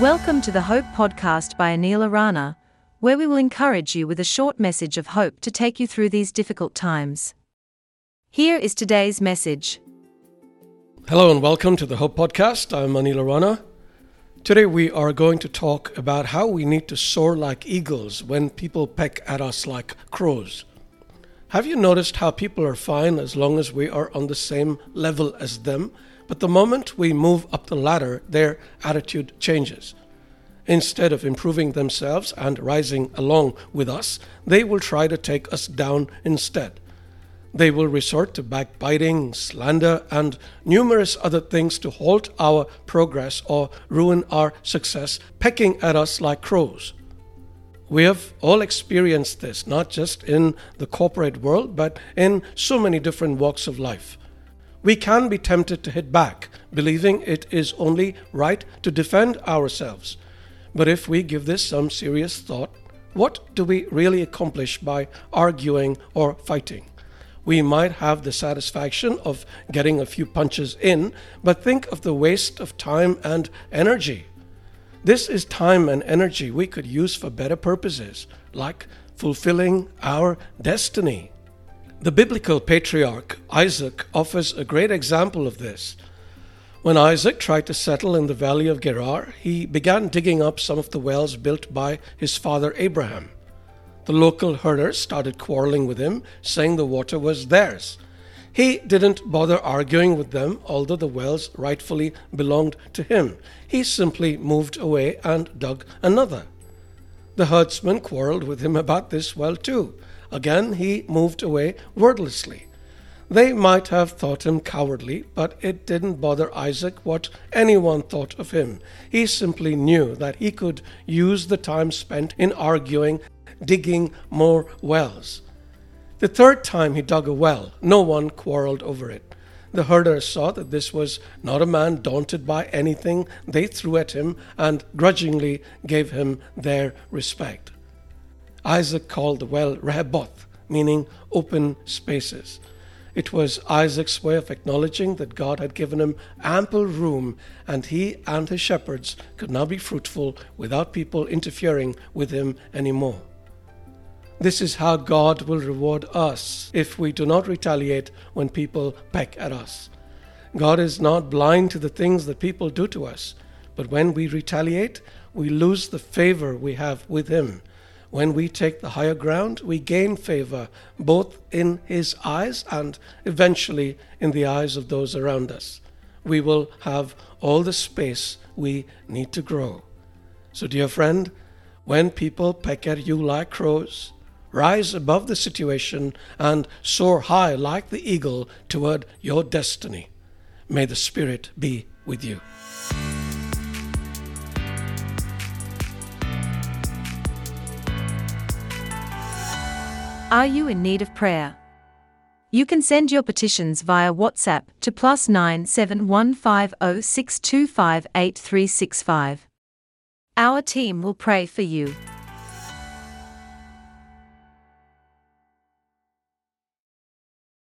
Welcome to the Hope Podcast by Anil Arana, where we will encourage you with a short message of hope to take you through these difficult times. Here is today's message. Hello and welcome to the Hope Podcast. I'm Anil Arana. Today we are going to talk about how we need to soar like eagles when people peck at us like crows. Have you noticed how people are fine as long as we are on the same level as them? But the moment we move up the ladder, their attitude changes. Instead of improving themselves and rising along with us, they will try to take us down instead. They will resort to backbiting, slander, and numerous other things to halt our progress or ruin our success, pecking at us like crows. We have all experienced this, not just in the corporate world, but in so many different walks of life. We can be tempted to hit back, believing it is only right to defend ourselves. But if we give this some serious thought, what do we really accomplish by arguing or fighting? We might have the satisfaction of getting a few punches in, but think of the waste of time and energy. This is time and energy we could use for better purposes, like fulfilling our destiny. The biblical patriarch Isaac offers a great example of this. When Isaac tried to settle in the valley of Gerar, he began digging up some of the wells built by his father Abraham. The local herders started quarreling with him, saying the water was theirs. He didn't bother arguing with them, although the wells rightfully belonged to him. He simply moved away and dug another. The herdsmen quarreled with him about this well too. Again, he moved away wordlessly. They might have thought him cowardly, but it didn't bother Isaac what anyone thought of him. He simply knew that he could use the time spent in arguing, digging more wells. The third time he dug a well, no one quarreled over it. The herders saw that this was not a man daunted by anything they threw at him and grudgingly gave him their respect. Isaac called the well Rehoboth, meaning open spaces. It was Isaac's way of acknowledging that God had given him ample room and he and his shepherds could now be fruitful without people interfering with him anymore. This is how God will reward us if we do not retaliate when people peck at us. God is not blind to the things that people do to us, but when we retaliate, we lose the favor we have with Him. When we take the higher ground, we gain favor both in His eyes and eventually in the eyes of those around us. We will have all the space we need to grow. So, dear friend, when people peck at you like crows, rise above the situation, and soar high like the eagle toward your destiny. May the Spirit be with you. Are you in need of prayer? You can send your petitions via WhatsApp to plus 97150625835. Our team will pray for you.